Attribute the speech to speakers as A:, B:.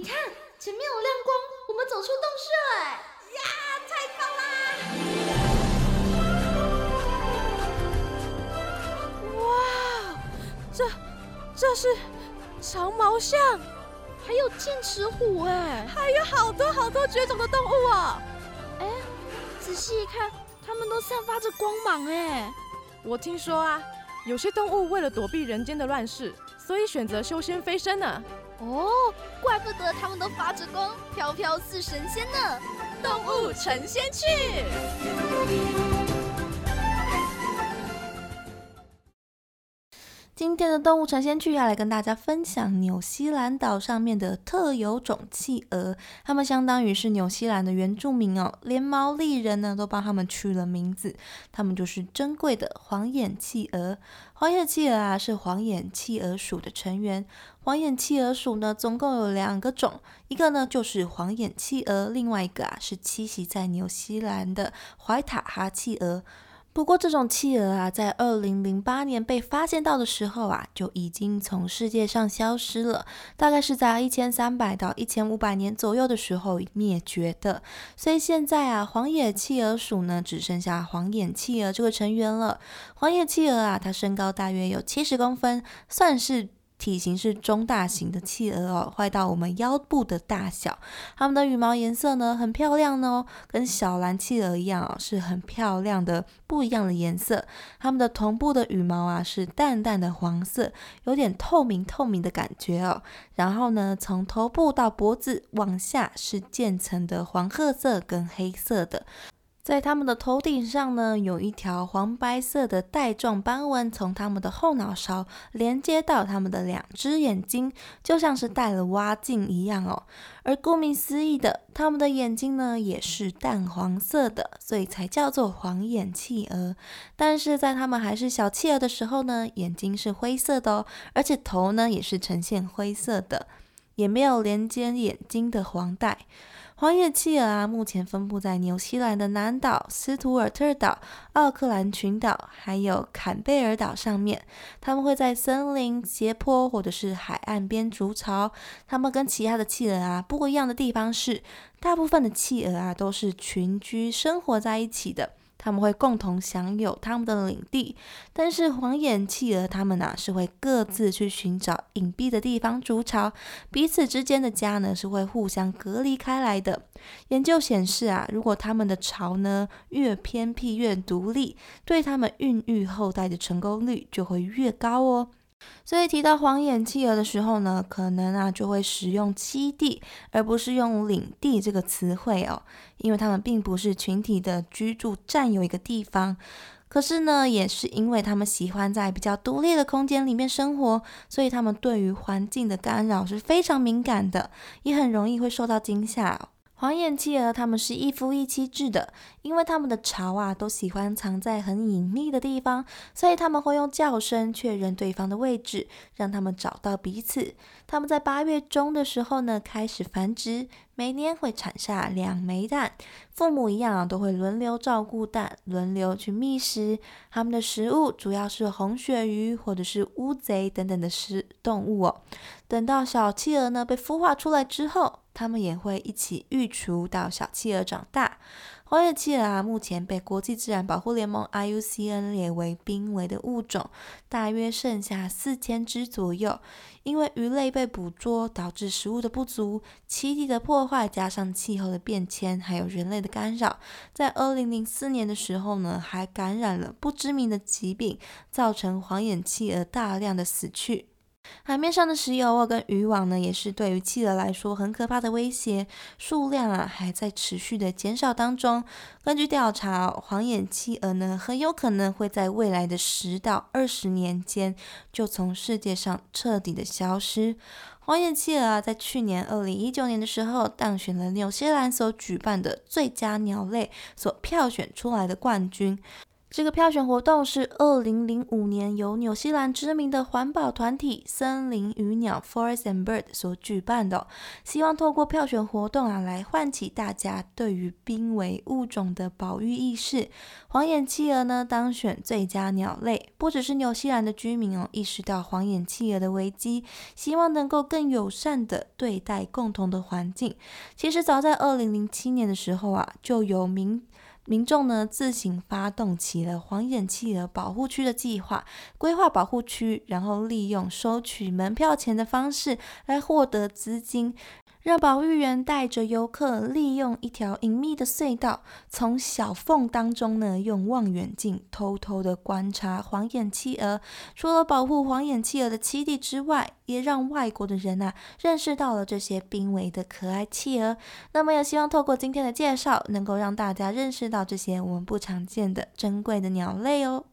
A: 你看前面有亮光，我们走出洞穴哎！
B: 呀，太棒
C: 啦！哇，这这是长毛象，
A: 还有剑齿虎哎，
C: 还有好多好多绝种的动物哦！
A: 哎，仔细一看，它们都散发着光芒哎！
C: 我听说啊，有些动物为了躲避人间的乱世，所以选择修仙飞升呢。
A: 哦，怪不得他们都发着光，飘飘似神仙呢！
C: 动物成仙去。
D: 今天的动物成仙去要来跟大家分享纽西兰岛上面的特有种企鹅，它们相当于是纽西兰的原住民哦，连毛利人呢都帮他们取了名字，它们就是珍贵的黄眼企鹅。黄眼企鹅啊是黄眼企鹅属的成员，黄眼企鹅属呢总共有两个种，一个呢就是黄眼企鹅，另外一个啊是栖息在纽西兰的怀塔哈企鹅。不过，这种企鹅啊，在二零零八年被发现到的时候啊，就已经从世界上消失了。大概是在一千三百到一千五百年左右的时候灭绝的。所以现在啊，黄野企鹅属呢，只剩下黄眼企鹅这个成员了。黄野企鹅啊，它身高大约有七十公分，算是。体型是中大型的企鹅哦，坏到我们腰部的大小。它们的羽毛颜色呢很漂亮哦，跟小蓝企鹅一样哦，是很漂亮的不一样的颜色。它们的臀部的羽毛啊是淡淡的黄色，有点透明透明的感觉哦。然后呢，从头部到脖子往下是渐层的黄褐色跟黑色的。在它们的头顶上呢，有一条黄白色的带状斑纹，从它们的后脑勺连接到它们的两只眼睛，就像是戴了蛙镜一样哦。而顾名思义的，它们的眼睛呢也是淡黄色的，所以才叫做黄眼企鹅。但是在它们还是小企鹅的时候呢，眼睛是灰色的哦，而且头呢也是呈现灰色的，也没有连接眼睛的黄带。黄眼企鹅啊，目前分布在纽西兰的南岛、斯图尔特岛、奥克兰群岛，还有坎贝尔岛上面。它们会在森林、斜坡或者是海岸边筑巢。它们跟其他的企鹅啊不一样的地方是，大部分的企鹅啊都是群居生活在一起的。他们会共同享有他们的领地，但是黄眼企鹅他们呢是会各自去寻找隐蔽的地方筑巢，彼此之间的家呢是会互相隔离开来的。研究显示啊，如果他们的巢呢越偏僻越独立，对他们孕育后代的成功率就会越高哦。所以提到黄眼企鹅的时候呢，可能啊就会使用栖地，而不是用领地这个词汇哦，因为它们并不是群体的居住，占有一个地方。可是呢，也是因为它们喜欢在比较独立的空间里面生活，所以它们对于环境的干扰是非常敏感的，也很容易会受到惊吓。哦黄眼企鹅它们是一夫一妻制的，因为它们的巢啊都喜欢藏在很隐秘的地方，所以他们会用叫声确认对方的位置，让他们找到彼此。他们在八月中的时候呢开始繁殖，每年会产下两枚蛋，父母一样都会轮流照顾蛋，轮流去觅食。他们的食物主要是红鳕鱼或者是乌贼等等的食动物哦。等到小企鹅呢被孵化出来之后，它们也会一起育雏到小企鹅长大。黄眼企鹅啊，目前被国际自然保护联盟 IUCN 列为濒危的物种，大约剩下四千只左右。因为鱼类被捕捉，导致食物的不足、栖地的破坏，加上气候的变迁，还有人类的干扰，在二零零四年的时候呢，还感染了不知名的疾病，造成黄眼企鹅大量的死去。海面上的石油跟渔网呢，也是对于企鹅来说很可怕的威胁，数量啊还在持续的减少当中。根据调查，黄眼企鹅呢很有可能会在未来的十到二十年间就从世界上彻底的消失。黄眼企鹅啊，在去年二零一九年的时候，当选了纽西兰所举办的最佳鸟类所票选出来的冠军。这个票选活动是二零零五年由纽西兰知名的环保团体森林与鸟 （Forest and Bird） 所举办的，希望透过票选活动啊，来唤起大家对于濒危物种的保育意识。黄眼企鹅呢当选最佳鸟类，不只是纽西兰的居民哦，意识到黄眼企鹅的危机，希望能够更友善的对待共同的环境。其实早在二零零七年的时候啊，就有名民众呢自行发动起了黄眼企鹅保护区的计划，规划保护区，然后利用收取门票钱的方式来获得资金，让保育员带着游客利用一条隐秘的隧道，从小缝当中呢用望远镜偷偷的观察黄眼企鹅。除了保护黄眼企鹅的栖地之外，也让外国的人啊认识到了这些濒危的可爱企鹅。那么也希望透过今天的介绍，能够让大家认识到这些我们不常见的珍贵的鸟类哦。